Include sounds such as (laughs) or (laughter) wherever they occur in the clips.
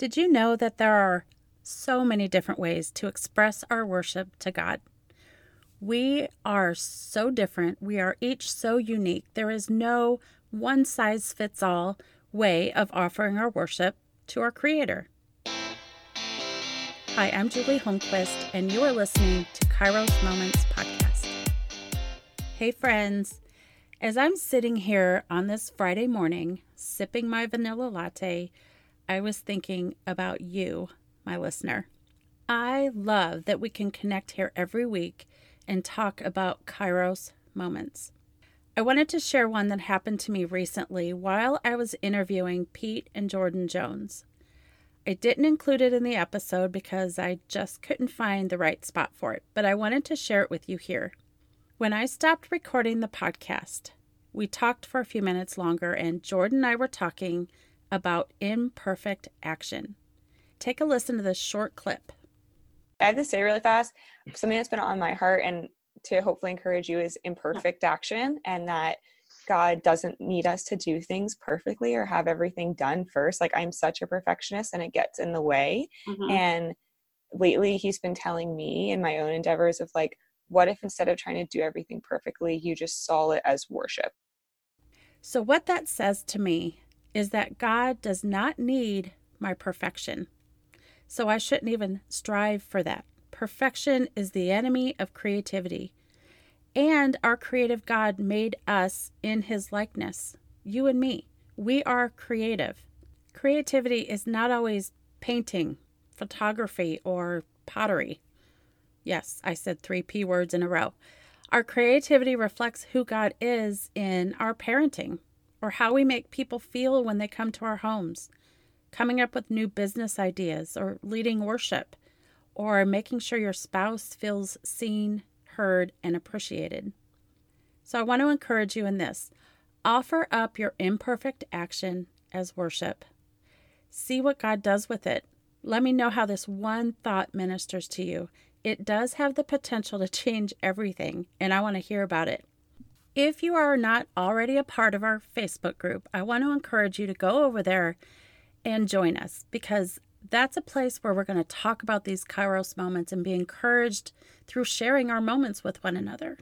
Did you know that there are so many different ways to express our worship to God? We are so different. We are each so unique. There is no one size fits all way of offering our worship to our Creator. Hi, I'm Julie Holmquist, and you are listening to Kairos Moments Podcast. Hey, friends. As I'm sitting here on this Friday morning, sipping my vanilla latte, I was thinking about you, my listener. I love that we can connect here every week and talk about Kairos moments. I wanted to share one that happened to me recently while I was interviewing Pete and Jordan Jones. I didn't include it in the episode because I just couldn't find the right spot for it, but I wanted to share it with you here. When I stopped recording the podcast, we talked for a few minutes longer, and Jordan and I were talking about imperfect action. Take a listen to this short clip. I have to say really fast something that's been on my heart and to hopefully encourage you is imperfect action and that God doesn't need us to do things perfectly or have everything done first. Like I'm such a perfectionist and it gets in the way. Mm-hmm. And lately he's been telling me in my own endeavors of like, what if instead of trying to do everything perfectly, you just saw it as worship? So, what that says to me is that God does not need my perfection. So I shouldn't even strive for that. Perfection is the enemy of creativity. And our creative God made us in his likeness, you and me. We are creative. Creativity is not always painting, photography, or pottery. Yes, I said three P words in a row. Our creativity reflects who God is in our parenting, or how we make people feel when they come to our homes, coming up with new business ideas, or leading worship, or making sure your spouse feels seen, heard, and appreciated. So I want to encourage you in this offer up your imperfect action as worship. See what God does with it. Let me know how this one thought ministers to you. It does have the potential to (laughs) change everything, and I want to hear about it. If you are not already a part of our Facebook group, I want to encourage you to go over there and join us because that's a place where we're going to talk about these Kairos moments and be encouraged through sharing our moments with one another.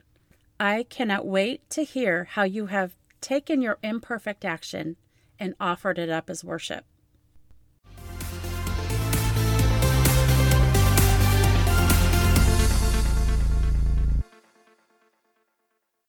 I cannot wait to hear how you have taken your imperfect action and offered it up as worship.